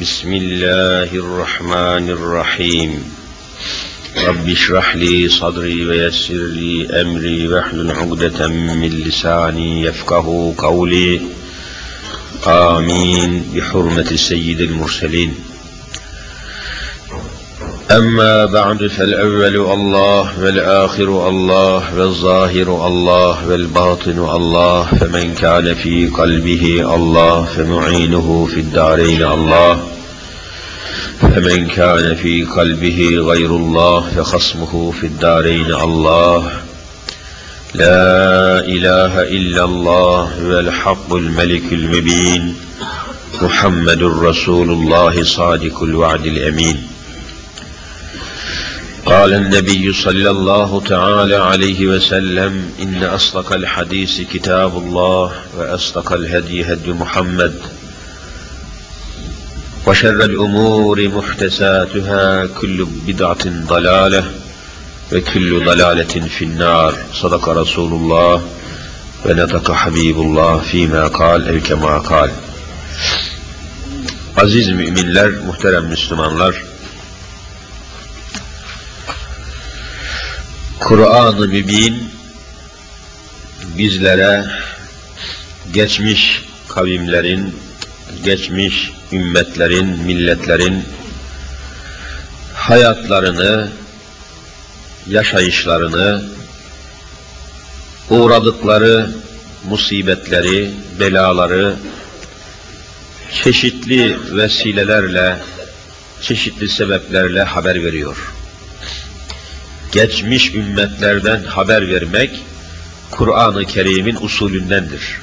بسم الله الرحمن الرحيم. رب اشرح لي صدري ويسر لي أمري واحلل عقدة من لساني يفقه قولي. آمين. بحرمة سيد المرسلين. أما بعد فالأول الله والآخر الله والظاهر الله والباطن الله فمن كان في قلبه الله فمعينه في الدارين الله. فمن كان في قلبه غير الله فخصمه في الدارين الله. لا إله إلا الله والحق الملك المبين محمد رسول الله صادق الوعد الأمين. قال النبي صلى الله تعالى عليه وسلم إن أصدق الحديث كتاب الله وأصدق الهدي هدي محمد وشر الأمور محدثاتها كل بدعة ضلالة وكل ضلالة في النار صدق رسول الله ونطق حبيب الله فيما قال أو كما قال Aziz müminler, muhterem Müslümanlar, Kur'an-ı Mübin bizlere geçmiş kavimlerin, geçmiş ümmetlerin, milletlerin hayatlarını, yaşayışlarını, uğradıkları musibetleri, belaları çeşitli vesilelerle, çeşitli sebeplerle haber veriyor. Geçmiş ümmetlerden haber vermek, Kur'an-ı Kerim'in usulündendir.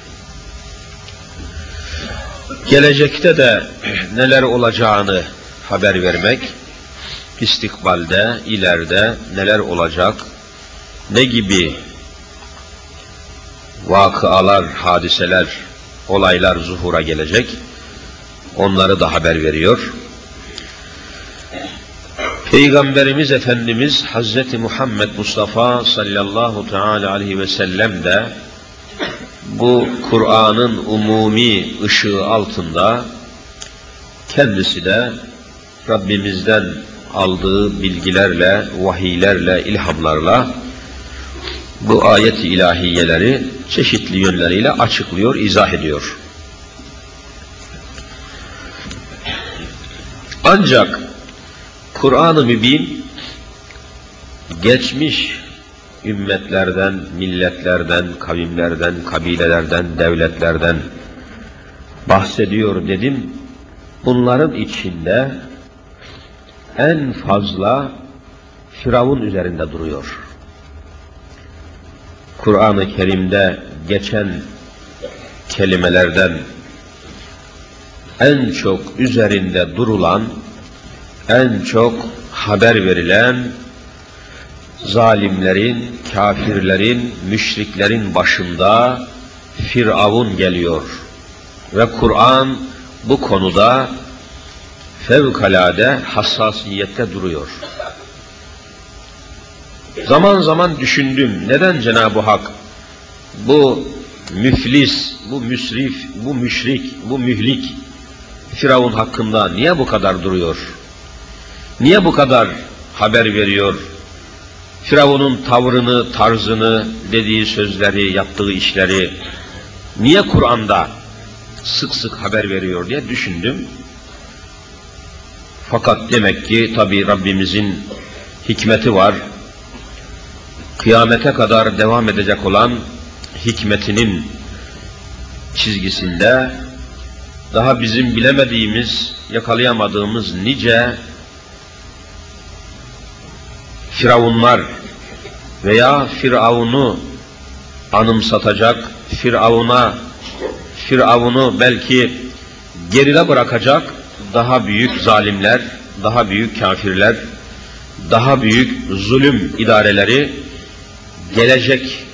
Gelecekte de neler olacağını haber vermek, istikbalde, ileride neler olacak, ne gibi vakıalar, hadiseler, olaylar zuhura gelecek, onları da haber veriyor. Peygamberimiz Efendimiz Hazreti Muhammed Mustafa sallallahu teala aleyhi ve sellem de bu Kur'an'ın umumi ışığı altında kendisi de Rabbimizden aldığı bilgilerle, vahiylerle, ilhamlarla bu ayet-i ilahiyeleri çeşitli yönleriyle açıklıyor, izah ediyor. Ancak Kur'an-ı Mübin geçmiş ümmetlerden, milletlerden, kavimlerden, kabilelerden, devletlerden bahsediyor dedim. Bunların içinde en fazla Firavun üzerinde duruyor. Kur'an-ı Kerim'de geçen kelimelerden en çok üzerinde durulan, en çok haber verilen zalimlerin, kafirlerin, müşriklerin başında Firavun geliyor. Ve Kur'an bu konuda fevkalade hassasiyette duruyor. Zaman zaman düşündüm, neden Cenab-ı Hak bu müflis, bu müsrif, bu müşrik, bu mühlik Firavun hakkında niye bu kadar duruyor? Niye bu kadar haber veriyor? Firavun'un tavrını, tarzını, dediği sözleri, yaptığı işleri niye Kur'an'da sık sık haber veriyor diye düşündüm. Fakat demek ki tabi Rabbimizin hikmeti var. Kıyamete kadar devam edecek olan hikmetinin çizgisinde daha bizim bilemediğimiz, yakalayamadığımız nice firavunlar veya Firavun'u anımsatacak, Firavun'a Firavun'u belki geride bırakacak daha büyük zalimler, daha büyük kafirler, daha büyük zulüm idareleri gelecek,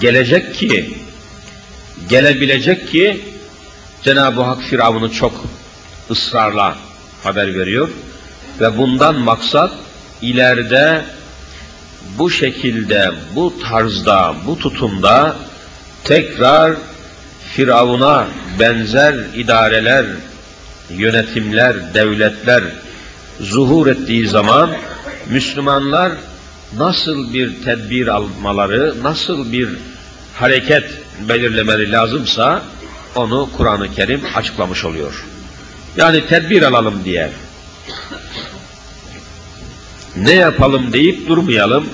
gelecek ki, gelebilecek ki Cenab-ı Hak Firavun'u çok ısrarla haber veriyor ve bundan maksat ileride bu şekilde, bu tarzda, bu tutumda tekrar Firavun'a benzer idareler, yönetimler, devletler zuhur ettiği zaman Müslümanlar nasıl bir tedbir almaları, nasıl bir hareket belirlemeleri lazımsa onu Kur'an-ı Kerim açıklamış oluyor. Yani tedbir alalım diye. Ne yapalım deyip durmayalım,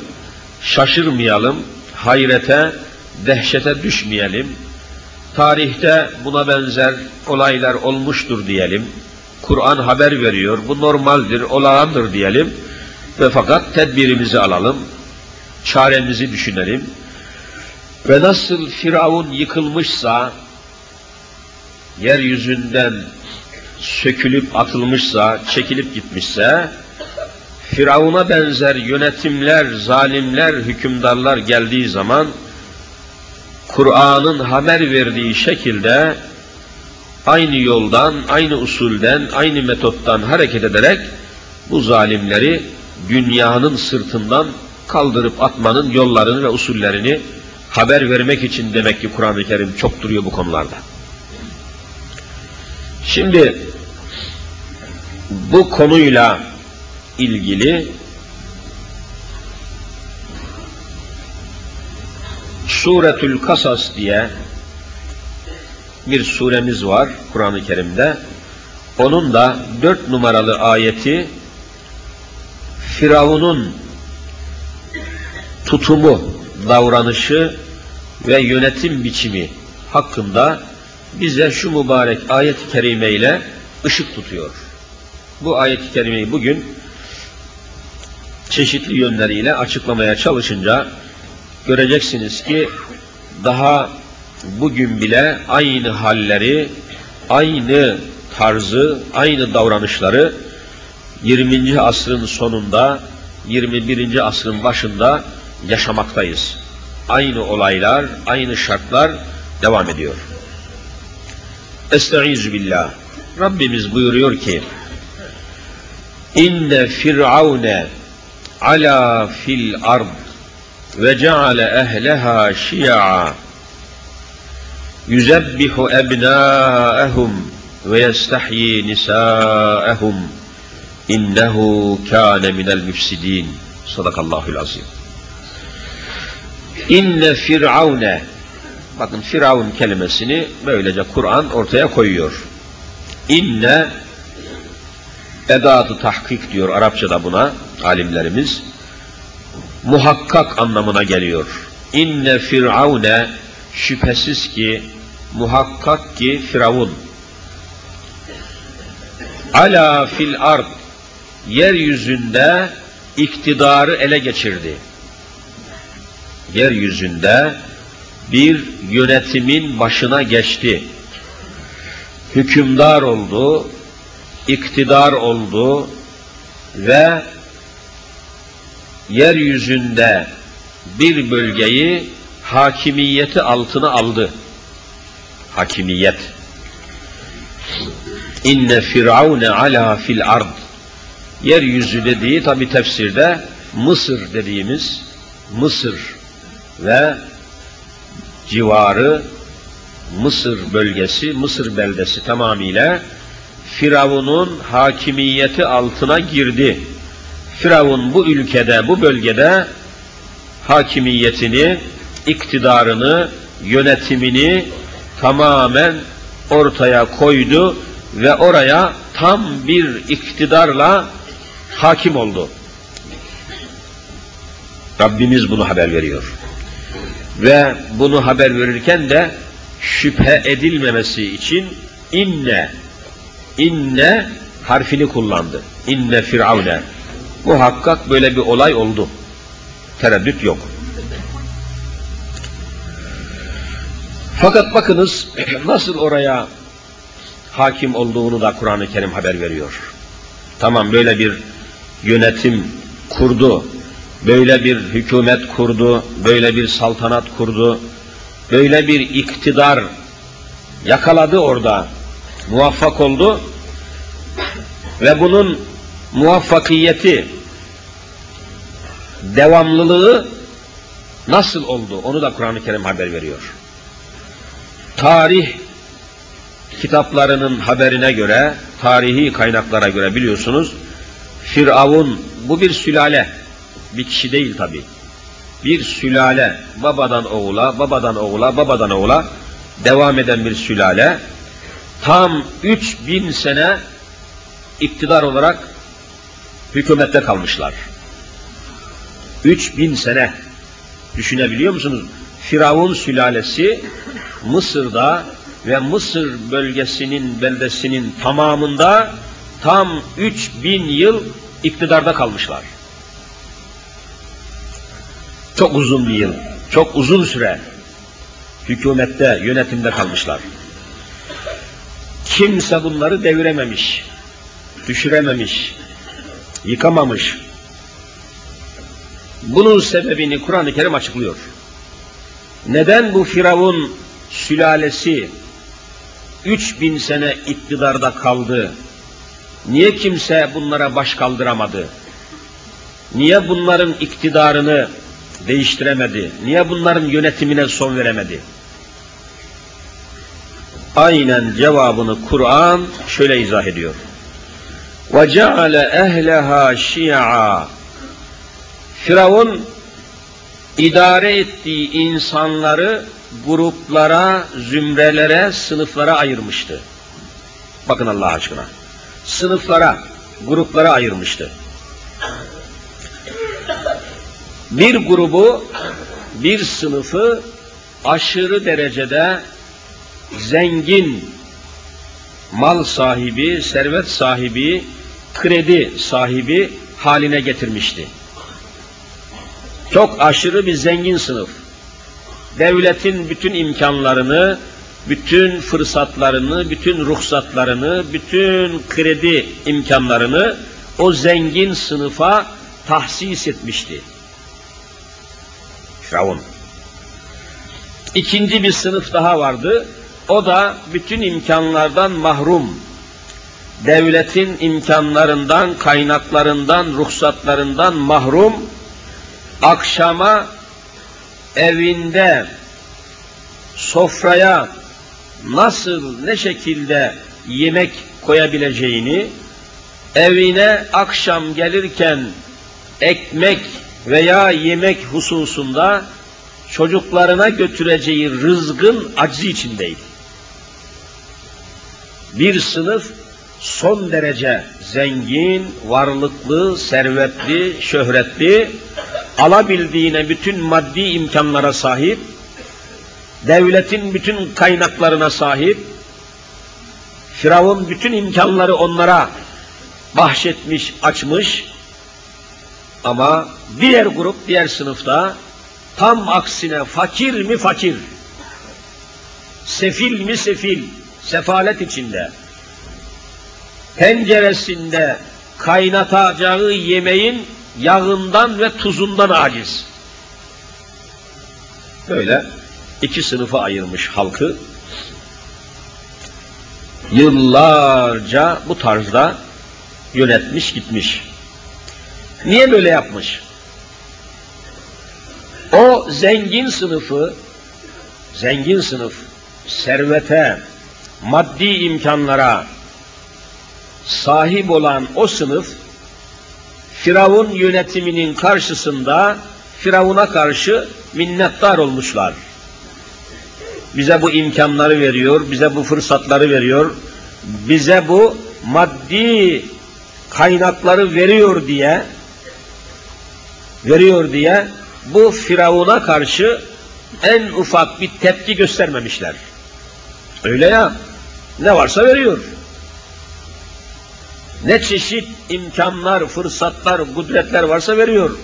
şaşırmayalım, hayrete, dehşete düşmeyelim. Tarihte buna benzer olaylar olmuştur diyelim. Kur'an haber veriyor, bu normaldir, olağandır diyelim. Ve fakat tedbirimizi alalım, çaremizi düşünelim. Ve nasıl Firavun yıkılmışsa, yeryüzünden sökülüp atılmışsa, çekilip gitmişse, Firavun'a benzer yönetimler, zalimler, hükümdarlar geldiği zaman, Kur'an'ın haber verdiği şekilde aynı yoldan, aynı usulden, aynı metottan hareket ederek bu zalimleri dünyanın sırtından kaldırıp atmanın yollarını ve usullerini haber vermek için demek ki Kur'an-ı Kerim çok duruyor bu konularda. Şimdi bu konuyla ilgili Suretül Kasas diye bir suremiz var Kur'an-ı Kerim'de. Onun da dört numaralı ayeti Firavun'un tutumu, davranışı ve yönetim biçimi hakkında bize şu mübarek ayet-i kerime ile ışık tutuyor. Bu ayet-i kerimeyi bugün çeşitli yönleriyle açıklamaya çalışınca göreceksiniz ki daha bugün bile aynı halleri, aynı tarzı, aynı davranışları 20. asrın sonunda, 21. asrın başında yaşamaktayız. Aynı olaylar, aynı şartlar devam ediyor. Estaizu billah. Rabbimiz buyuruyor ki İnne firavune ala fil ard ve ceale ehleha şi'a. Yüzebbihu ebnâehum ve yestahyi nisâehum. İnnehu kâne minel müfsidîn. Sadakallahul azim inne firavune bakın firavun kelimesini böylece Kur'an ortaya koyuyor. İnne edatı tahkik diyor Arapçada buna alimlerimiz muhakkak anlamına geliyor inne firavune şüphesiz ki muhakkak ki Firavun ala fil ard yeryüzünde iktidarı ele geçirdi. Yeryüzünde bir yönetimin başına geçti. Hükümdar oldu, iktidar oldu ve yeryüzünde bir bölgeyi hakimiyeti altına aldı. Hakimiyet. İnne firavune ala fil ard. Yeryüzü dediği tabi tefsirde Mısır dediğimiz Mısır ve civarı Mısır bölgesi, Mısır beldesi tamamıyla Firavun'un hakimiyeti altına girdi. Firavun bu ülkede, bu bölgede hakimiyetini, iktidarını, yönetimini tamamen ortaya koydu ve oraya tam bir iktidarla hakim oldu. Rabbimiz bunu haber veriyor. Ve bunu haber verirken de şüphe edilmemesi için inne inne harfini kullandı. İnne firavne. Muhakkak böyle bir olay oldu. Tereddüt yok. Fakat bakınız nasıl oraya hakim olduğunu da Kur'an-ı Kerim haber veriyor. Tamam böyle bir yönetim kurdu. Böyle bir hükümet kurdu, böyle bir saltanat kurdu, böyle bir iktidar yakaladı orada, muvaffak oldu ve bunun muvaffakiyeti, devamlılığı nasıl oldu onu da Kur'an-ı Kerim haber veriyor. Tarih kitaplarının haberine göre, tarihi kaynaklara göre biliyorsunuz, Firavun bu bir sülale, bir kişi değil tabi. Bir sülale, babadan oğula, babadan oğula, babadan oğula devam eden bir sülale. Tam 3000 sene iktidar olarak hükümette kalmışlar. 3000 sene düşünebiliyor musunuz? Firavun sülalesi Mısır'da ve Mısır bölgesinin beldesinin tamamında tam 3000 yıl iktidarda kalmışlar. Çok uzun bir yıl, çok uzun süre hükümette, yönetimde kalmışlar. Kimse bunları devirememiş, düşürememiş, yıkamamış. Bunun sebebini Kur'an-ı Kerim açıklıyor. Neden bu Firavun sülalesi 3000 sene iktidarda kaldı? Niye kimse bunlara baş kaldıramadı? Niye bunların iktidarını değiştiremedi? Niye bunların yönetimine son veremedi? Aynen cevabını Kur'an şöyle izah ediyor. وَجَعَلَ اَهْلَهَا شِيَعًا Firavun idare ettiği insanları gruplara, zümrelere, sınıflara ayırmıştı. Bakın Allah aşkına. Sınıflara, gruplara ayırmıştı. Bir grubu, bir sınıfı aşırı derecede zengin, mal sahibi, servet sahibi, kredi sahibi haline getirmişti. Çok aşırı bir zengin sınıf. Devletin bütün imkanlarını, bütün fırsatlarını, bütün ruhsatlarını, bütün kredi imkanlarını o zengin sınıfa tahsis etmişti. Firavun. İkinci bir sınıf daha vardı. O da bütün imkanlardan mahrum. Devletin imkanlarından, kaynaklarından, ruhsatlarından mahrum. Akşama evinde sofraya nasıl ne şekilde yemek koyabileceğini evine akşam gelirken ekmek veya yemek hususunda çocuklarına götüreceği rızgın acı içindeydi. Bir sınıf son derece zengin, varlıklı, servetli, şöhretli, alabildiğine bütün maddi imkanlara sahip, devletin bütün kaynaklarına sahip, Firavun bütün imkanları onlara bahşetmiş, açmış. Ama diğer grup, diğer sınıfta tam aksine fakir mi fakir, sefil mi sefil, sefalet içinde, tenceresinde kaynatacağı yemeğin yağından ve tuzundan aciz. Böyle iki sınıfa ayırmış halkı. Yıllarca bu tarzda yönetmiş gitmiş. Niye böyle yapmış? O zengin sınıfı, zengin sınıf, servete, maddi imkanlara sahip olan o sınıf, Firavun yönetiminin karşısında Firavun'a karşı minnettar olmuşlar. Bize bu imkanları veriyor, bize bu fırsatları veriyor, bize bu maddi kaynakları veriyor diye veriyor diye bu Firavun'a karşı en ufak bir tepki göstermemişler. Öyle ya, ne varsa veriyor. Ne çeşit imkanlar, fırsatlar, kudretler varsa veriyor.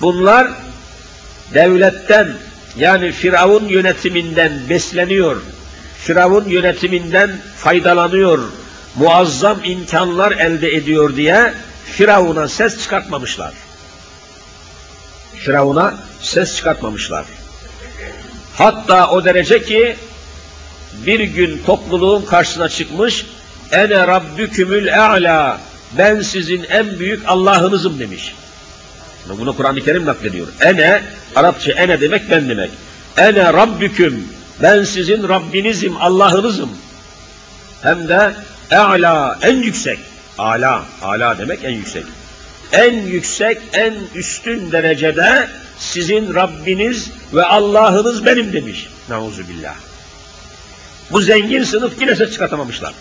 Bunlar devletten yani Firavun yönetiminden besleniyor. Firavun yönetiminden faydalanıyor. Muazzam imkanlar elde ediyor diye Firavun'a ses çıkartmamışlar. Firavun'a ses çıkartmamışlar. Hatta o derece ki bir gün topluluğun karşısına çıkmış ene rabbükümül e'la ben sizin en büyük Allah'ınızım demiş. Bunu Kur'an-ı Kerim naklediyor. Ene, Arapça ene demek ben demek. Ene rabbüküm, ben sizin Rabbinizim, Allah'ınızım. Hem de e'la, en yüksek. Ala, ala demek en yüksek. En yüksek, en üstün derecede sizin Rabbiniz ve Allah'ınız benim demiş. Nauzubillah. Bu zengin sınıf yine ses çıkartamamışlar.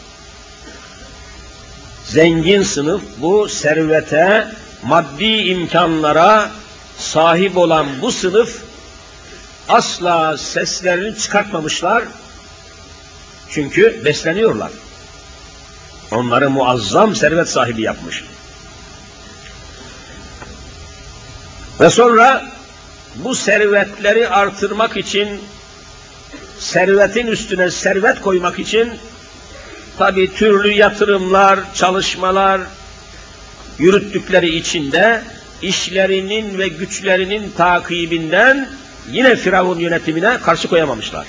Zengin sınıf bu servete, maddi imkanlara sahip olan bu sınıf asla seslerini çıkartmamışlar. Çünkü besleniyorlar. Onları muazzam servet sahibi yapmış. Ve sonra bu servetleri artırmak için, servetin üstüne servet koymak için tabi türlü yatırımlar, çalışmalar yürüttükleri içinde işlerinin ve güçlerinin takibinden yine Firavun yönetimine karşı koyamamışlar.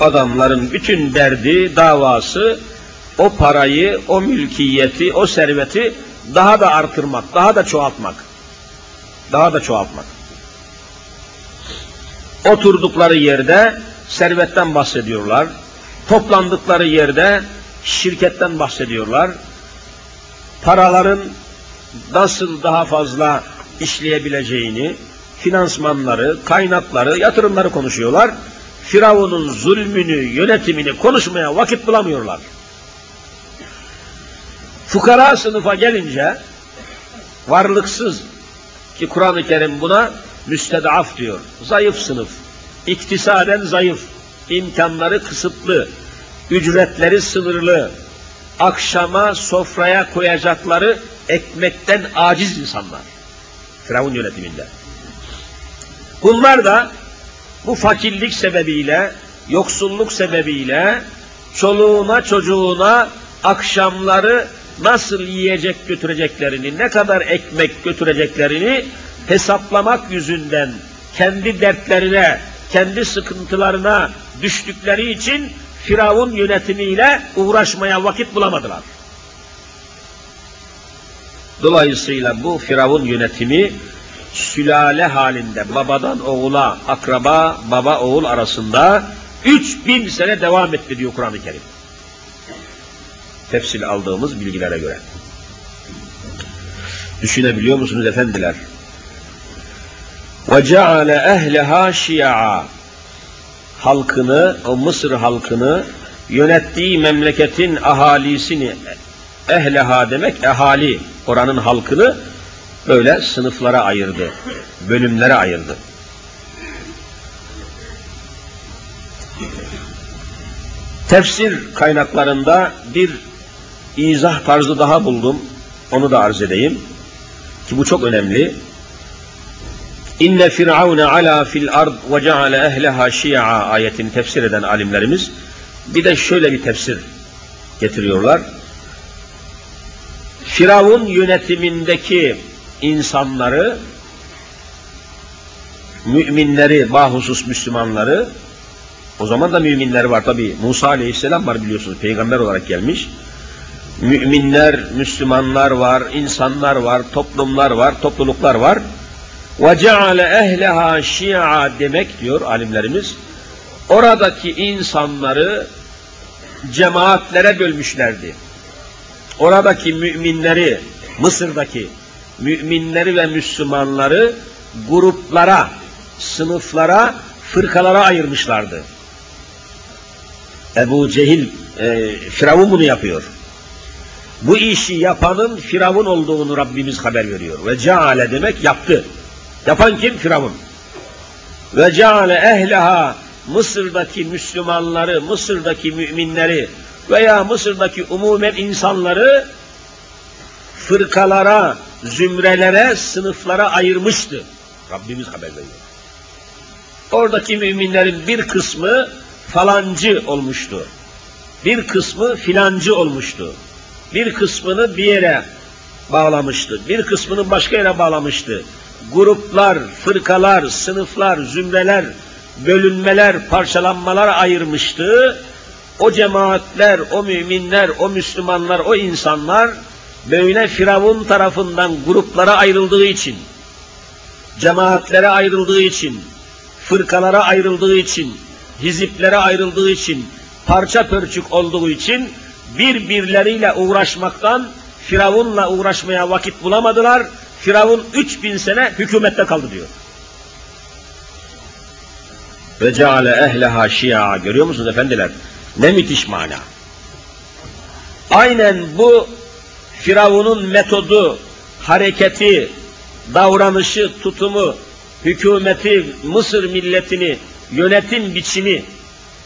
Adamların bütün derdi, davası o parayı, o mülkiyeti, o serveti daha da artırmak, daha da çoğaltmak. Daha da çoğaltmak. Oturdukları yerde servetten bahsediyorlar. Toplandıkları yerde şirketten bahsediyorlar. Paraların nasıl daha fazla işleyebileceğini, finansmanları, kaynakları, yatırımları konuşuyorlar. Firavun'un zulmünü, yönetimini konuşmaya vakit bulamıyorlar. Fukara sınıfa gelince varlıksız ki Kur'an-ı Kerim buna müstedaf diyor. Zayıf sınıf. İktisaden zayıf. İmkanları kısıtlı. Ücretleri sınırlı. Akşama sofraya koyacakları ekmekten aciz insanlar. Firavun yönetiminde. Bunlar da bu fakirlik sebebiyle, yoksulluk sebebiyle çoluğuna çocuğuna akşamları nasıl yiyecek götüreceklerini, ne kadar ekmek götüreceklerini hesaplamak yüzünden kendi dertlerine, kendi sıkıntılarına düştükleri için Firavun yönetimiyle uğraşmaya vakit bulamadılar. Dolayısıyla bu Firavun yönetimi sülale halinde babadan oğula, akraba, baba oğul arasında 3000 sene devam etti diyor Kur'an-ı Kerim. Tefsil aldığımız bilgilere göre. Düşünebiliyor musunuz efendiler? Ve ceale ehleha şia'a. Halkını, o Mısır halkını yönettiği memleketin ahalisini ehleha demek ehali oranın halkını böyle sınıflara ayırdı, bölümlere ayırdı. Tefsir kaynaklarında bir izah tarzı daha buldum. Onu da arz edeyim. Ki bu çok önemli. İnne firavune ala fil ard ve ceale ehleha şi'a ayetini tefsir eden alimlerimiz bir de şöyle bir tefsir getiriyorlar. Firavun yönetimindeki insanları, müminleri, bahusus Müslümanları, o zaman da müminler var tabi. Musa aleyhisselam var biliyorsunuz, peygamber olarak gelmiş. Müminler, Müslümanlar var, insanlar var, toplumlar var, topluluklar var ve ceale ehleha şia demek diyor alimlerimiz. Oradaki insanları cemaatlere bölmüşlerdi. Oradaki müminleri, Mısır'daki müminleri ve Müslümanları gruplara, sınıflara, fırkalara ayırmışlardı. Ebu Cehil, e, Firavun bunu yapıyor. Bu işi yapanın Firavun olduğunu Rabbimiz haber veriyor. Ve ceale demek yaptı. Yapan kim? Firavun. Ve ceale ehleha Mısır'daki Müslümanları, Mısır'daki müminleri veya Mısır'daki umumen insanları fırkalara, zümrelere, sınıflara ayırmıştı. Rabbimiz haber veriyor. Oradaki müminlerin bir kısmı falancı olmuştu. Bir kısmı filancı olmuştu. Bir kısmını bir yere bağlamıştı. Bir kısmını başka yere bağlamıştı. Gruplar, fırkalar, sınıflar, zümreler, bölünmeler, parçalanmalar ayırmıştı. O cemaatler, o müminler, o Müslümanlar, o insanlar böyle Firavun tarafından gruplara ayrıldığı için, cemaatlere ayrıldığı için, fırkalara ayrıldığı için, hiziplere ayrıldığı için, parça pörçük olduğu için birbirleriyle uğraşmaktan Firavun'la uğraşmaya vakit bulamadılar. Firavun 3000 sene hükümette kaldı diyor. Ve ceale ehleha şia. Görüyor musunuz efendiler? Ne müthiş mana. Aynen bu Firavun'un metodu, hareketi, davranışı, tutumu, hükümeti, Mısır milletini, yönetim biçimi,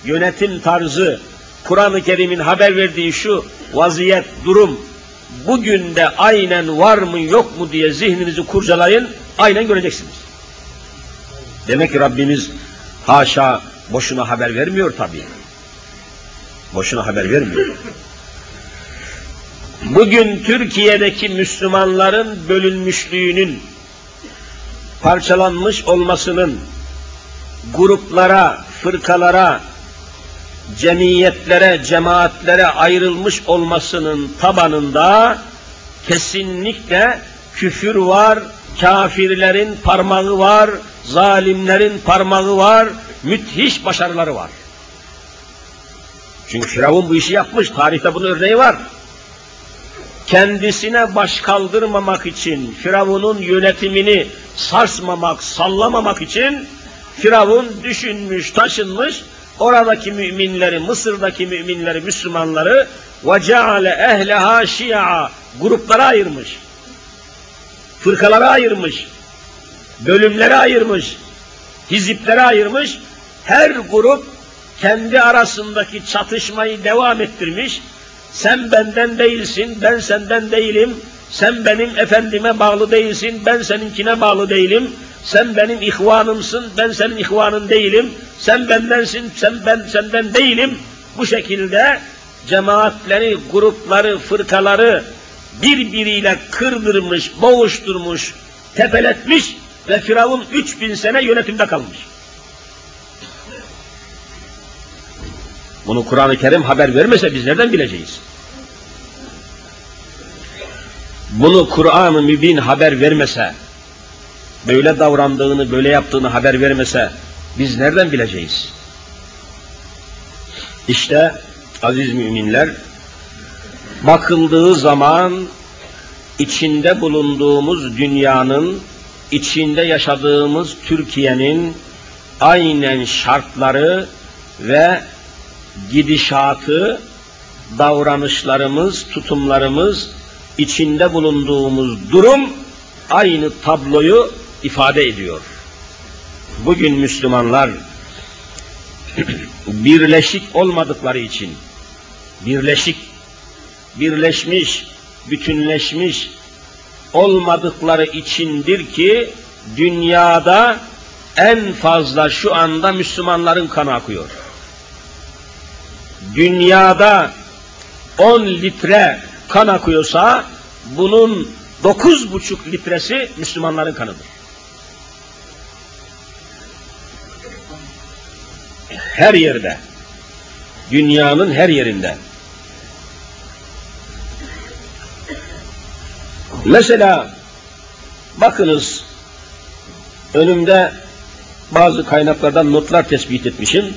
yönetim tarzı, Kur'an-ı Kerim'in haber verdiği şu vaziyet, durum, bugün de aynen var mı yok mu diye zihninizi kurcalayın, aynen göreceksiniz. Demek ki Rabbimiz haşa boşuna haber vermiyor tabii. Boşuna haber vermiyor. Bugün Türkiye'deki Müslümanların bölünmüşlüğünün, parçalanmış olmasının, gruplara, fırkalara, cemiyetlere, cemaatlere ayrılmış olmasının tabanında kesinlikle küfür var, kafirlerin parmağı var, zalimlerin parmağı var, müthiş başarıları var. Çünkü Firavun bu işi yapmış, tarihte bunun örneği var. Kendisine baş kaldırmamak için, Firavun'un yönetimini sarsmamak, sallamamak için Firavun düşünmüş, taşınmış, oradaki müminleri, Mısır'daki müminleri, Müslümanları ve ceale ehleha şia gruplara ayırmış. Fırkalara ayırmış. Bölümlere ayırmış. Hiziplere ayırmış. Her grup kendi arasındaki çatışmayı devam ettirmiş. Sen benden değilsin, ben senden değilim. Sen benim efendime bağlı değilsin, ben seninkine bağlı değilim. Sen benim ihvanımsın, ben senin ihvanın değilim. Sen bendensin, sen ben senden değilim. Bu şekilde cemaatleri, grupları, fırkaları birbiriyle kırdırmış, boğuşturmuş, tepeletmiş ve Firavun 3000 sene yönetimde kalmış. Bunu Kur'an-ı Kerim haber vermese biz nereden bileceğiz? Bunu Kur'an-ı Mübin haber vermese, böyle davrandığını, böyle yaptığını haber vermese biz nereden bileceğiz? İşte aziz müminler, bakıldığı zaman içinde bulunduğumuz dünyanın, içinde yaşadığımız Türkiye'nin aynen şartları ve gidişatı, davranışlarımız, tutumlarımız, içinde bulunduğumuz durum aynı tabloyu ifade ediyor. Bugün Müslümanlar birleşik olmadıkları için, birleşik, birleşmiş, bütünleşmiş olmadıkları içindir ki dünyada en fazla şu anda Müslümanların kanı akıyor. Dünyada 10 litre kan akıyorsa bunun dokuz buçuk litresi Müslümanların kanıdır. Her yerde, dünyanın her yerinde. Mesela bakınız önümde bazı kaynaklardan notlar tespit etmişim.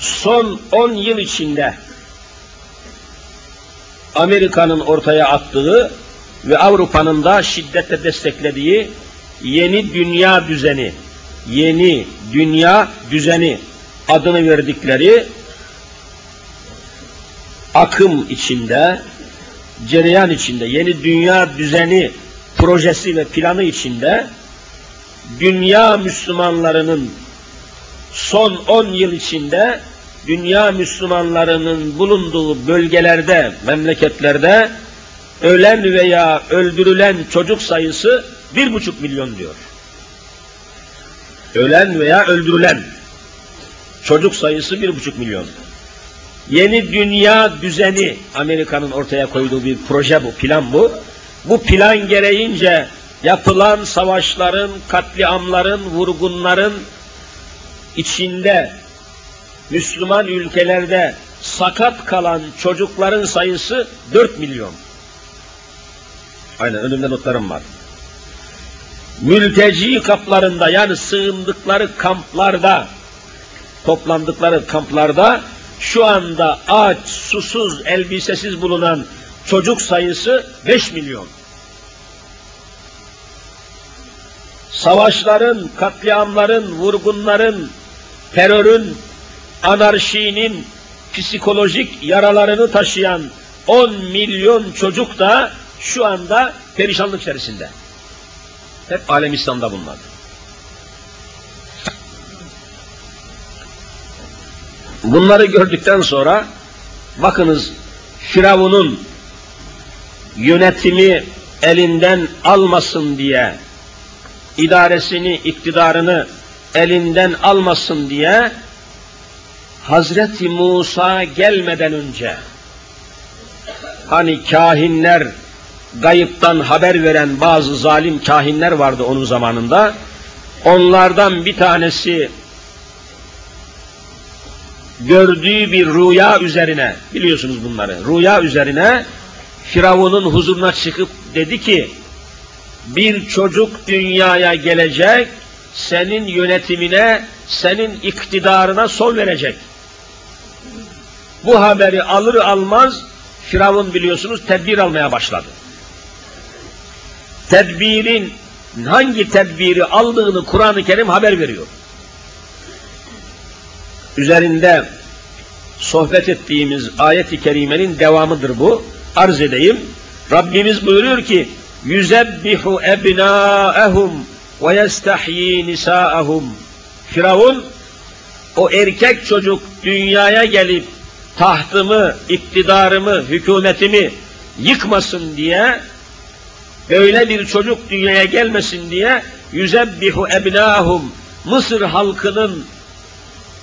Son 10 yıl içinde Amerika'nın ortaya attığı ve Avrupa'nın da şiddetle desteklediği yeni dünya düzeni, yeni dünya düzeni adını verdikleri akım içinde, cereyan içinde, yeni dünya düzeni projesi ve planı içinde dünya Müslümanlarının son 10 yıl içinde dünya Müslümanlarının bulunduğu bölgelerde, memleketlerde ölen veya öldürülen çocuk sayısı bir buçuk milyon diyor. Ölen veya öldürülen çocuk sayısı bir buçuk milyon. Yeni dünya düzeni Amerika'nın ortaya koyduğu bir proje bu, plan bu. bu plan gereğince yapılan savaşların, katliamların, vurgunların içinde Müslüman ülkelerde sakat kalan çocukların sayısı 4 milyon. Aynen önümde notlarım var. Mülteci kaplarında yani sığındıkları kamplarda toplandıkları kamplarda şu anda aç, susuz, elbisesiz bulunan çocuk sayısı 5 milyon. Savaşların, katliamların, vurgunların, terörün, anarşinin psikolojik yaralarını taşıyan 10 milyon çocuk da şu anda perişanlık içerisinde. Hep alem İslam'da bunlar. Bunları gördükten sonra bakınız Firavun'un yönetimi elinden almasın diye idaresini, iktidarını elinden almasın diye Hazreti Musa gelmeden önce hani kahinler gayıptan haber veren bazı zalim kahinler vardı onun zamanında. Onlardan bir tanesi gördüğü bir rüya üzerine, biliyorsunuz bunları, rüya üzerine Firavun'un huzuruna çıkıp dedi ki, bir çocuk dünyaya gelecek, senin yönetimine, senin iktidarına son verecek. Bu haberi alır almaz, Firavun biliyorsunuz tedbir almaya başladı. Tedbirin hangi tedbiri aldığını Kur'an-ı Kerim haber veriyor üzerinde sohbet ettiğimiz ayet-i kerimenin devamıdır bu. Arz edeyim. Rabbimiz buyuruyor ki yüzebbihu ebnâehum ve yestahyi nisâehum Firavun o erkek çocuk dünyaya gelip tahtımı, iktidarımı, hükümetimi yıkmasın diye böyle bir çocuk dünyaya gelmesin diye yüzebbihu ebnâhum Mısır halkının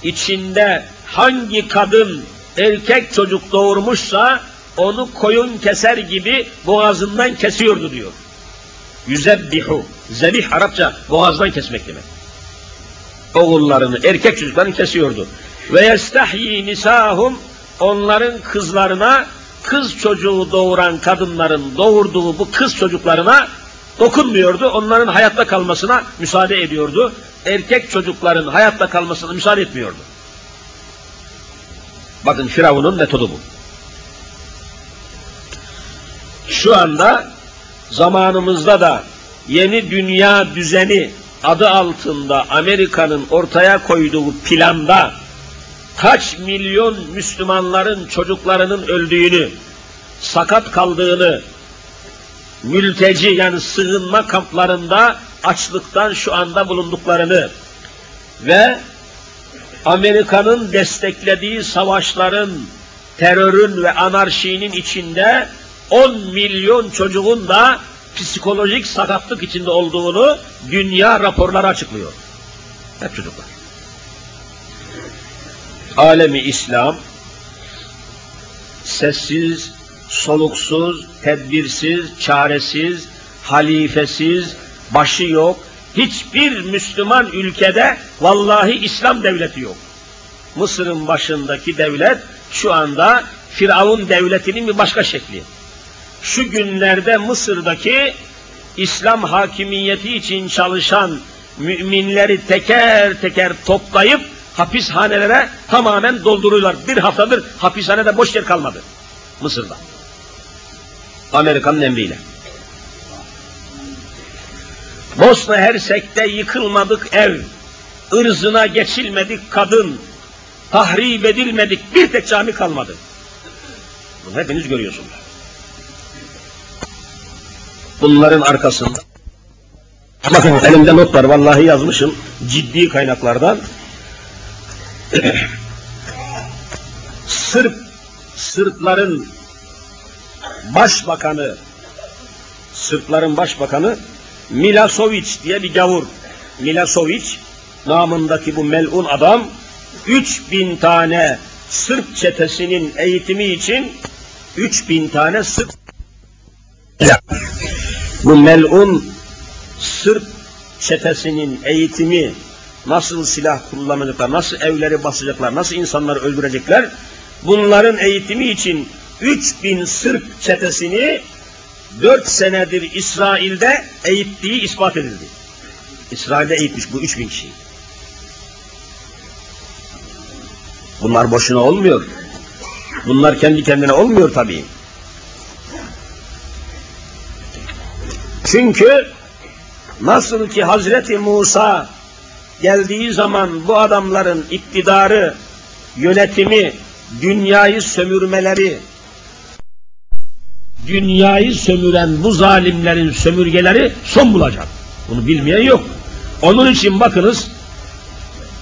içinde hangi kadın erkek çocuk doğurmuşsa onu koyun keser gibi boğazından kesiyordu diyor. Yüzebbihu. Zebih Arapça boğazdan kesmek demek. Oğullarını, erkek çocuklarını kesiyordu. Ve yestahyi nisahum onların kızlarına kız çocuğu doğuran kadınların doğurduğu bu kız çocuklarına dokunmuyordu. Onların hayatta kalmasına müsaade ediyordu erkek çocukların hayatta kalmasına müsaade etmiyordu. Bakın Firavun'un metodu bu. Şu anda zamanımızda da yeni dünya düzeni adı altında Amerika'nın ortaya koyduğu planda kaç milyon Müslümanların çocuklarının öldüğünü, sakat kaldığını, mülteci yani sığınma kamplarında açlıktan şu anda bulunduklarını ve Amerika'nın desteklediği savaşların, terörün ve anarşinin içinde 10 milyon çocuğun da psikolojik sakatlık içinde olduğunu dünya raporları açıklıyor. Hep çocuklar. Alemi İslam sessiz, soluksuz, tedbirsiz, çaresiz, halifesiz, başı yok. Hiçbir Müslüman ülkede vallahi İslam devleti yok. Mısır'ın başındaki devlet şu anda Firavun devletinin bir başka şekli. Şu günlerde Mısır'daki İslam hakimiyeti için çalışan müminleri teker teker toplayıp hapishanelere tamamen dolduruyorlar. Bir haftadır hapishanede boş yer kalmadı Mısır'da. Amerika'nın emriyle. Bosna Hersek'te yıkılmadık ev, ırzına geçilmedik kadın, tahrip edilmedik bir tek cami kalmadı. Bunu hepiniz görüyorsunuz. Bunların arkasında bakın elimde notlar vallahi yazmışım ciddi kaynaklardan Sırp Sırpların başbakanı Sırpların başbakanı Milasovic diye bir gavur. Milasovic namındaki bu melun adam 3000 tane Sırp çetesinin eğitimi için 3000 tane Sırp Bu melun Sırp çetesinin eğitimi, nasıl silah kullanacaklar, nasıl evleri basacaklar, nasıl insanları öldürecekler, bunların eğitimi için 3000 Sırp çetesini 4 senedir İsrail'de eğittiği ispat edildi. İsrail'de eğitmiş bu 3000 kişi. Bunlar boşuna olmuyor. Bunlar kendi kendine olmuyor tabii. Çünkü nasıl ki Hazreti Musa geldiği zaman bu adamların iktidarı, yönetimi, dünyayı sömürmeleri, dünyayı sömüren bu zalimlerin sömürgeleri son bulacak. Bunu bilmeyen yok. Onun için bakınız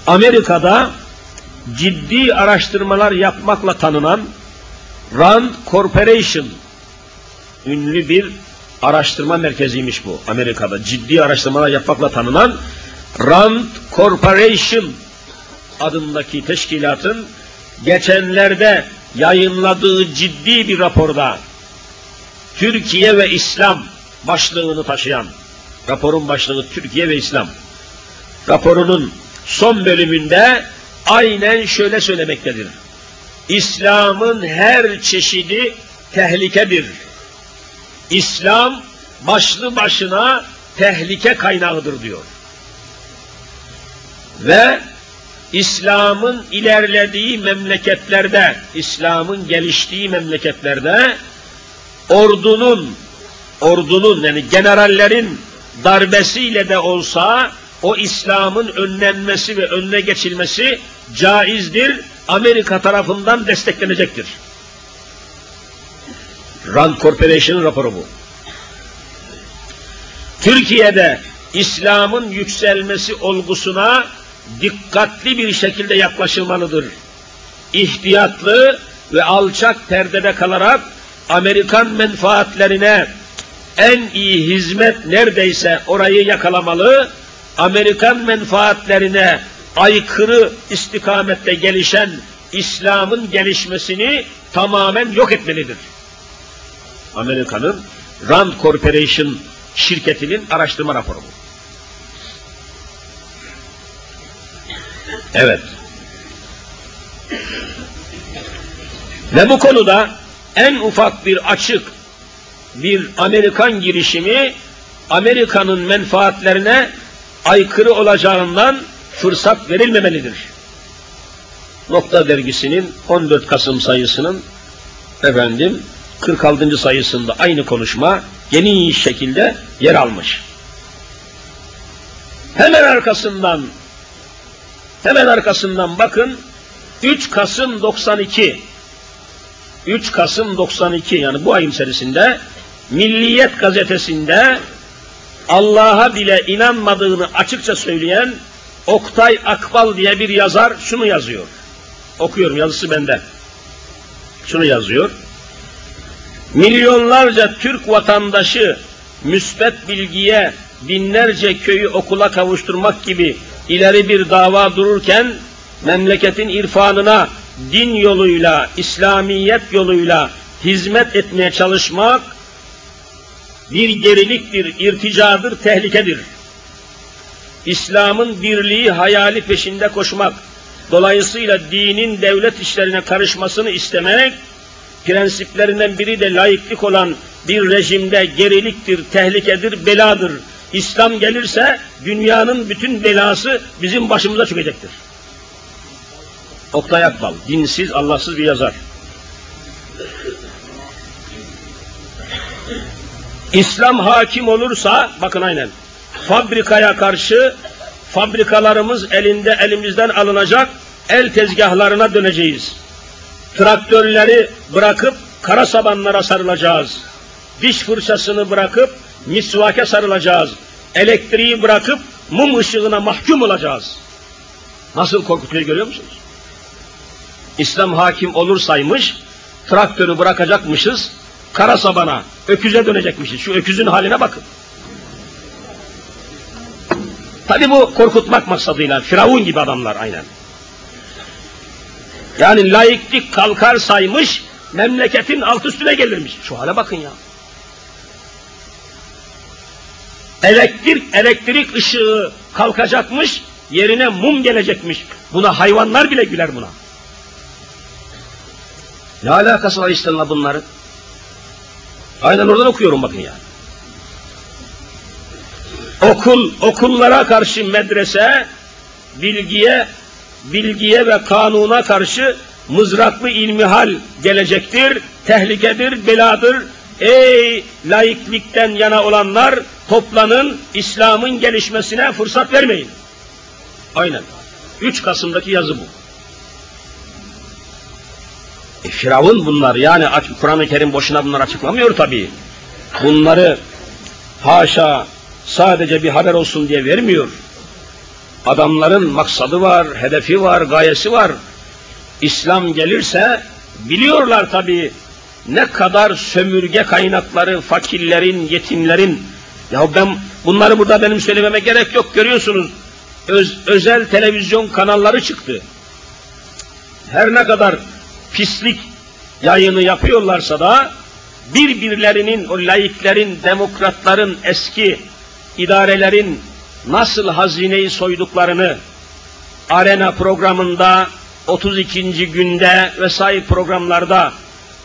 Amerika'da ciddi araştırmalar yapmakla tanınan Rand Corporation ünlü bir araştırma merkeziymiş bu Amerika'da. Ciddi araştırmalar yapmakla tanınan Rand Corporation adındaki teşkilatın geçenlerde yayınladığı ciddi bir raporda Türkiye ve İslam başlığını taşıyan raporun başlığı Türkiye ve İslam raporunun son bölümünde aynen şöyle söylemektedir. İslam'ın her çeşidi tehlikedir. İslam başlı başına tehlike kaynağıdır diyor. Ve İslam'ın ilerlediği memleketlerde, İslam'ın geliştiği memleketlerde ordunun, ordunun yani generallerin darbesiyle de olsa o İslam'ın önlenmesi ve önüne geçilmesi caizdir, Amerika tarafından desteklenecektir. Rand Corporation'ın raporu bu. Türkiye'de İslam'ın yükselmesi olgusuna dikkatli bir şekilde yaklaşılmalıdır. İhtiyatlı ve alçak perdede kalarak Amerikan menfaatlerine en iyi hizmet neredeyse orayı yakalamalı, Amerikan menfaatlerine aykırı istikamette gelişen İslam'ın gelişmesini tamamen yok etmelidir. Amerika'nın Rand Corporation şirketinin araştırma raporu bu. Evet. Ve bu konuda en ufak bir açık bir Amerikan girişimi Amerika'nın menfaatlerine aykırı olacağından fırsat verilmemelidir. Nokta dergisinin 14 Kasım sayısının efendim 46. sayısında aynı konuşma geniş şekilde yer almış. Hemen arkasından hemen arkasından bakın 3 Kasım 92 3 Kasım 92 yani bu ayın içerisinde Milliyet gazetesinde Allah'a bile inanmadığını açıkça söyleyen Oktay Akbal diye bir yazar şunu yazıyor. Okuyorum yazısı bende. Şunu yazıyor. Milyonlarca Türk vatandaşı müsbet bilgiye binlerce köyü okula kavuşturmak gibi ileri bir dava dururken memleketin irfanına din yoluyla, İslamiyet yoluyla hizmet etmeye çalışmak bir geriliktir, irticadır, tehlikedir. İslam'ın birliği hayali peşinde koşmak, dolayısıyla dinin devlet işlerine karışmasını istemek, prensiplerinden biri de layıklık olan bir rejimde geriliktir, tehlikedir, beladır. İslam gelirse dünyanın bütün belası bizim başımıza çökecektir. Oktay Akbal, dinsiz, Allahsız bir yazar. İslam hakim olursa, bakın aynen, fabrikaya karşı fabrikalarımız elinde elimizden alınacak, el tezgahlarına döneceğiz. Traktörleri bırakıp kara sabanlara sarılacağız. Diş fırçasını bırakıp misvake sarılacağız. Elektriği bırakıp mum ışığına mahkum olacağız. Nasıl korkutuyor görüyor musunuz? İslam hakim olursaymış, traktörü bırakacakmışız, kara sabana, öküze dönecekmişiz. Şu öküzün haline bakın. Tabi bu korkutmak maksadıyla, Firavun gibi adamlar aynen. Yani laiklik kalkar saymış, memleketin alt üstüne gelirmiş. Şu hale bakın ya. Elektrik, elektrik ışığı kalkacakmış, yerine mum gelecekmiş. Buna hayvanlar bile güler buna. Ne alakası var İslam'la bunların? Aynen oradan okuyorum bakın ya. Okul, okullara karşı medrese, bilgiye, bilgiye ve kanuna karşı mızraklı ilmihal gelecektir, tehlikedir, beladır. Ey laiklikten yana olanlar toplanın, İslam'ın gelişmesine fırsat vermeyin. Aynen. 3 Kasım'daki yazı bu. E, Firavun bunlar yani Kur'an-ı Kerim boşuna bunları açıklamıyor tabii. Bunları haşa sadece bir haber olsun diye vermiyor. Adamların maksadı var, hedefi var, gayesi var. İslam gelirse biliyorlar tabii ne kadar sömürge kaynakları fakirlerin, yetimlerin ya ben bunları burada benim söylememe gerek yok görüyorsunuz. Öz, özel televizyon kanalları çıktı. Her ne kadar pislik yayını yapıyorlarsa da birbirlerinin, o laiklerin, demokratların, eski idarelerin nasıl hazineyi soyduklarını arena programında, 32. günde vesaire programlarda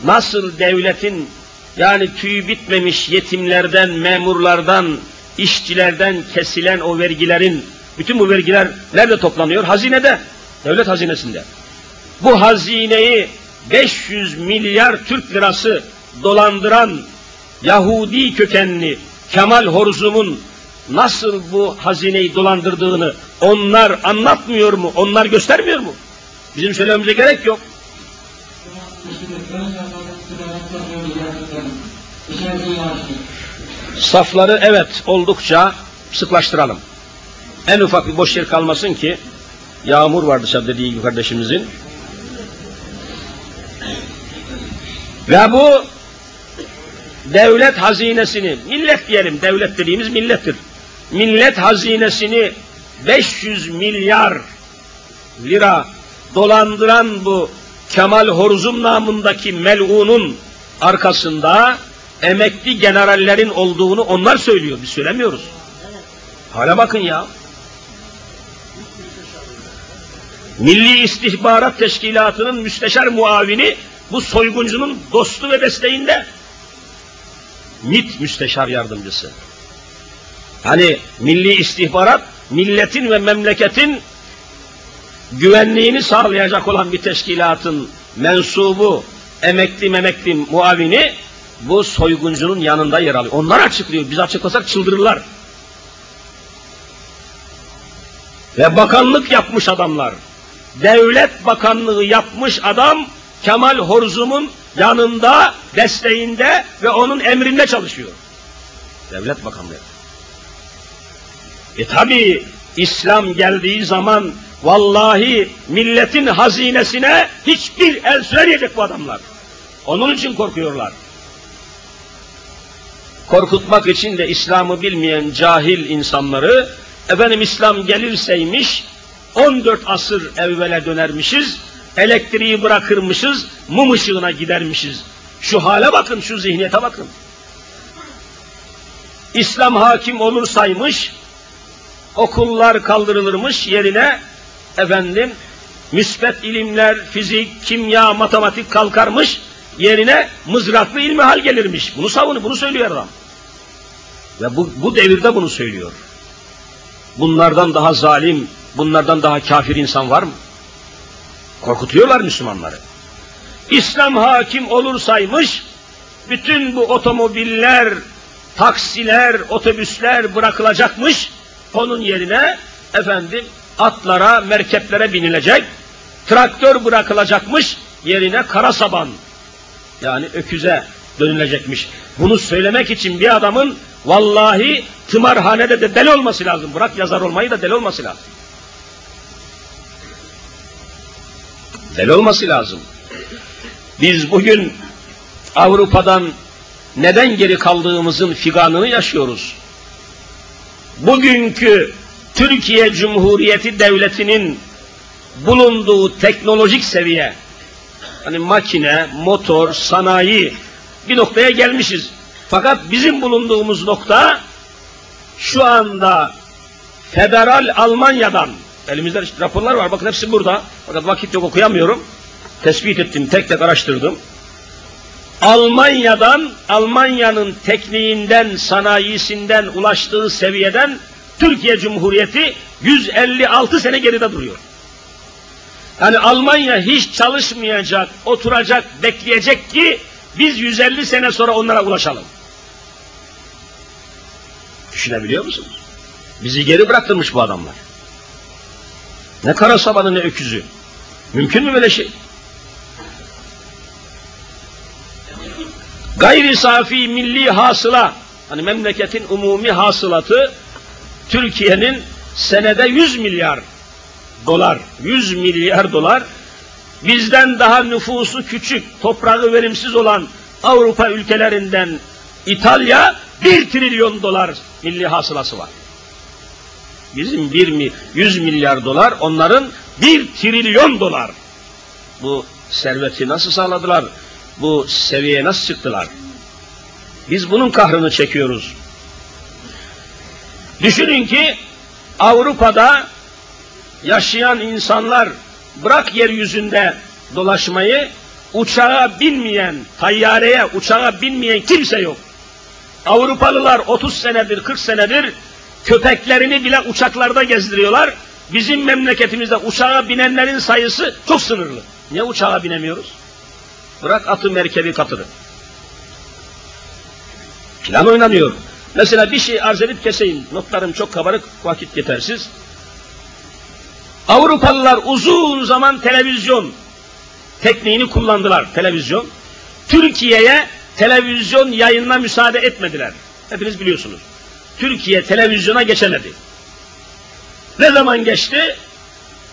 nasıl devletin yani tüyü bitmemiş yetimlerden, memurlardan, işçilerden kesilen o vergilerin, bütün bu vergiler nerede toplanıyor? Hazinede, devlet hazinesinde. Bu hazineyi 500 milyar Türk lirası dolandıran Yahudi kökenli Kemal Horzum'un nasıl bu hazineyi dolandırdığını onlar anlatmıyor mu? Onlar göstermiyor mu? Bizim söylememize gerek yok. Safları evet oldukça sıklaştıralım. En ufak bir boş yer kalmasın ki yağmur var dışarıda dediği gibi kardeşimizin. Ve bu devlet hazinesini, millet diyelim, devlet dediğimiz millettir. Millet hazinesini 500 milyar lira dolandıran bu Kemal Horzum namındaki melunun arkasında emekli generallerin olduğunu onlar söylüyor. Biz söylemiyoruz. Hala bakın ya. Milli İstihbarat Teşkilatı'nın müsteşar muavini bu soyguncunun dostu ve desteğinde. MİT müsteşar yardımcısı. Hani milli istihbarat milletin ve memleketin güvenliğini sağlayacak olan bir teşkilatın mensubu, emekli memekli muavini bu soyguncunun yanında yer alıyor. Onlar açıklıyor. Biz açıklasak çıldırırlar. Ve bakanlık yapmış adamlar. Devlet bakanlığı yapmış adam Kemal Horzum'un yanında, desteğinde ve onun emrinde çalışıyor. Devlet bakanlığı. E tabi İslam geldiği zaman vallahi milletin hazinesine hiçbir el süremeyecek bu adamlar. Onun için korkuyorlar. Korkutmak için de İslam'ı bilmeyen cahil insanları efendim İslam gelirseymiş 14 asır evvele dönermişiz, elektriği bırakırmışız, mum ışığına gidermişiz. Şu hale bakın, şu zihniyete bakın. İslam hakim olursaymış, okullar kaldırılırmış yerine efendim müsbet ilimler, fizik, kimya, matematik kalkarmış, yerine mızraklı ilmihal gelirmiş. Bunu savunuyor, bunu söylüyor adam. Ve bu, bu devirde bunu söylüyor. Bunlardan daha zalim, bunlardan daha kafir insan var mı? Korkutuyorlar Müslümanları. İslam hakim olursaymış, bütün bu otomobiller, taksiler, otobüsler bırakılacakmış, onun yerine efendim atlara, merkeplere binilecek, traktör bırakılacakmış, yerine kara saban, yani öküze dönülecekmiş. Bunu söylemek için bir adamın vallahi tımarhanede de deli olması lazım. Bırak yazar olmayı da deli olması lazım. Deli olması lazım. Biz bugün Avrupa'dan neden geri kaldığımızın figanını yaşıyoruz. Bugünkü Türkiye Cumhuriyeti Devleti'nin bulunduğu teknolojik seviye, hani makine, motor, sanayi bir noktaya gelmişiz. Fakat bizim bulunduğumuz nokta şu anda federal Almanya'dan elimizde işte raporlar var bakın hepsi burada fakat vakit yok okuyamıyorum tespit ettim tek tek araştırdım Almanya'dan Almanya'nın tekniğinden sanayisinden ulaştığı seviyeden Türkiye Cumhuriyeti 156 sene geride duruyor. Yani Almanya hiç çalışmayacak, oturacak, bekleyecek ki biz 150 sene sonra onlara ulaşalım. Düşünebiliyor musunuz? Bizi geri bıraktırmış bu adamlar. Ne kara sabanı ne öküzü. Mümkün mü böyle şey? Gayri safi milli hasıla, hani memleketin umumi hasılatı Türkiye'nin senede 100 milyar dolar, 100 milyar dolar bizden daha nüfusu küçük, toprağı verimsiz olan Avrupa ülkelerinden İtalya 1 trilyon dolar milli hasılası var. Bizim 1 mi 100 milyar dolar, onların 1 trilyon dolar. Bu serveti nasıl sağladılar? Bu seviyeye nasıl çıktılar? Biz bunun kahrını çekiyoruz. Düşünün ki Avrupa'da yaşayan insanlar bırak yeryüzünde dolaşmayı uçağa binmeyen, tayyareye, uçağa binmeyen kimse yok. Avrupalılar 30 senedir, 40 senedir köpeklerini bile uçaklarda gezdiriyorlar. Bizim memleketimizde uçağa binenlerin sayısı çok sınırlı. Niye uçağa binemiyoruz? Bırak atı merkebi katırı. Plan oynanıyor. Mesela bir şey arz edip keseyim. Notlarım çok kabarık, vakit yetersiz. Avrupalılar uzun zaman televizyon tekniğini kullandılar. Televizyon. Türkiye'ye televizyon yayınına müsaade etmediler. Hepiniz biliyorsunuz. Türkiye televizyona geçemedi. Ne zaman geçti?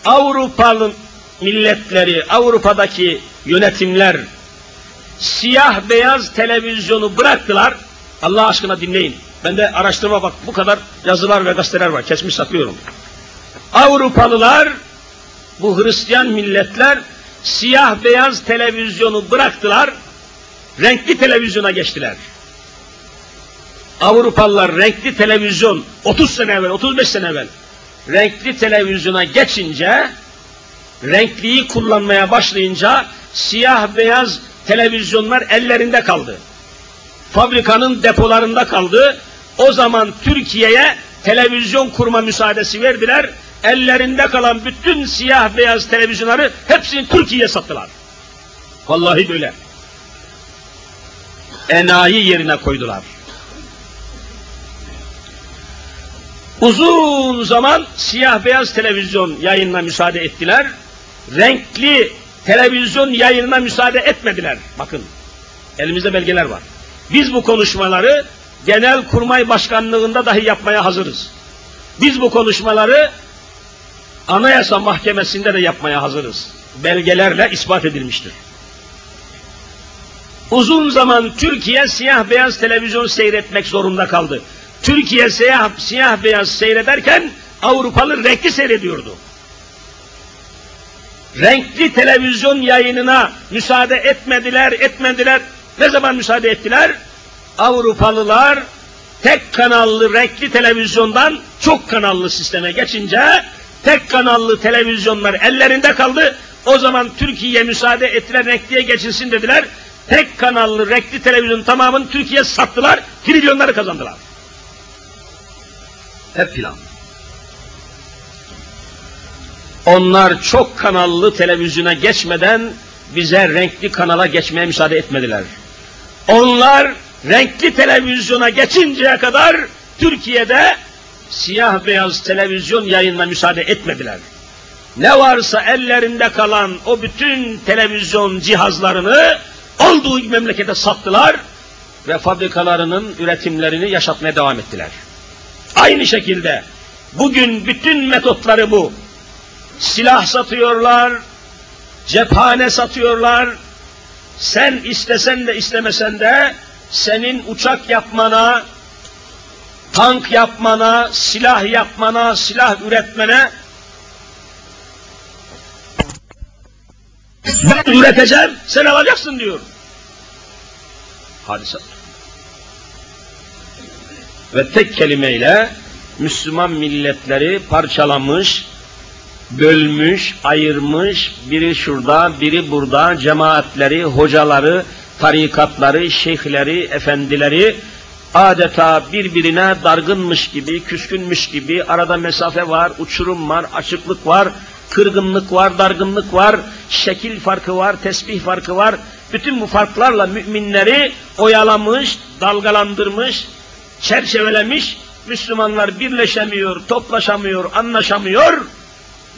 Avrupalı milletleri, Avrupa'daki yönetimler siyah beyaz televizyonu bıraktılar. Allah aşkına dinleyin. Ben de araştırma bak bu kadar yazılar ve gazeteler var. Kesmiş saklıyorum. Avrupalılar, bu Hristiyan milletler siyah beyaz televizyonu bıraktılar. Renkli televizyona geçtiler. Avrupalılar renkli televizyon 30 sene evvel, 35 sene evvel renkli televizyona geçince renkliyi kullanmaya başlayınca siyah beyaz televizyonlar ellerinde kaldı. Fabrikanın depolarında kaldı. O zaman Türkiye'ye televizyon kurma müsaadesi verdiler. Ellerinde kalan bütün siyah beyaz televizyonları hepsini Türkiye'ye sattılar. Vallahi böyle. Enayi yerine koydular. Uzun zaman siyah beyaz televizyon yayınına müsaade ettiler. Renkli televizyon yayınına müsaade etmediler. Bakın elimizde belgeler var. Biz bu konuşmaları Genel Kurmay Başkanlığında dahi yapmaya hazırız. Biz bu konuşmaları Anayasa Mahkemesi'nde de yapmaya hazırız. Belgelerle ispat edilmiştir. Uzun zaman Türkiye siyah beyaz televizyon seyretmek zorunda kaldı. Türkiye siyah, siyah beyaz seyrederken Avrupalı renkli seyrediyordu. Renkli televizyon yayınına müsaade etmediler, etmediler. Ne zaman müsaade ettiler? Avrupalılar tek kanallı renkli televizyondan çok kanallı sisteme geçince tek kanallı televizyonlar ellerinde kaldı. O zaman Türkiye'ye müsaade ettiler renkliye geçilsin dediler. Tek kanallı renkli televizyon tamamını Türkiye sattılar. Trilyonları kazandılar. Hep plan. Onlar çok kanallı televizyona geçmeden bize renkli kanala geçmeye müsaade etmediler. Onlar renkli televizyona geçinceye kadar Türkiye'de siyah beyaz televizyon yayınına müsaade etmediler. Ne varsa ellerinde kalan o bütün televizyon cihazlarını olduğu memlekete sattılar ve fabrikalarının üretimlerini yaşatmaya devam ettiler. Aynı şekilde bugün bütün metotları bu. Silah satıyorlar, cephane satıyorlar. Sen istesen de istemesen de senin uçak yapmana, tank yapmana, silah yapmana, silah üretmene ben üreteceğim, sen alacaksın diyor. Hadise. ve tek kelimeyle Müslüman milletleri parçalamış, bölmüş, ayırmış, biri şurada, biri burada, cemaatleri, hocaları, tarikatları, şeyhleri, efendileri adeta birbirine dargınmış gibi, küskünmüş gibi, arada mesafe var, uçurum var, açıklık var, kırgınlık var, dargınlık var, şekil farkı var, tesbih farkı var. Bütün bu farklarla müminleri oyalamış, dalgalandırmış, çerçevelemiş, Müslümanlar birleşemiyor, toplaşamıyor, anlaşamıyor.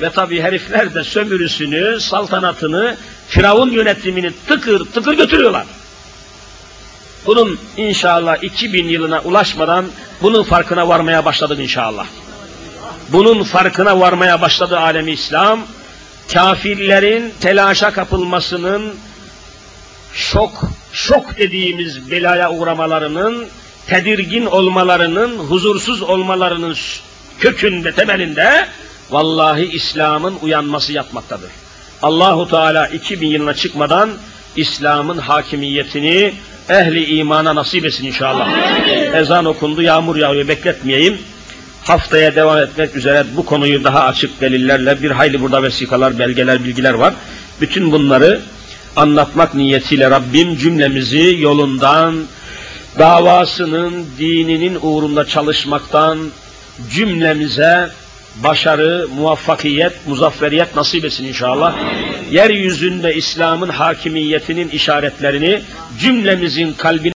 Ve tabi herifler de sömürüsünü, saltanatını, Firavun yönetimini tıkır tıkır götürüyorlar. Bunun inşallah 2000 yılına ulaşmadan bunun farkına varmaya başladık inşallah. Bunun farkına varmaya başladı alemi İslam. Kafirlerin telaşa kapılmasının, şok, şok dediğimiz belaya uğramalarının, tedirgin olmalarının, huzursuz olmalarının kökünde, temelinde vallahi İslam'ın uyanması yatmaktadır. Allahu Teala 2000 yılına çıkmadan İslam'ın hakimiyetini ehli imana nasip etsin inşallah. Ezan okundu, yağmur yağıyor, bekletmeyeyim. Haftaya devam etmek üzere bu konuyu daha açık delillerle bir hayli burada vesikalar, belgeler, bilgiler var. Bütün bunları anlatmak niyetiyle Rabbim cümlemizi yolundan, davasının, dininin uğrunda çalışmaktan cümlemize başarı, muvaffakiyet, muzafferiyet nasip etsin inşallah. Yeryüzünde İslam'ın hakimiyetinin işaretlerini cümlemizin kalbine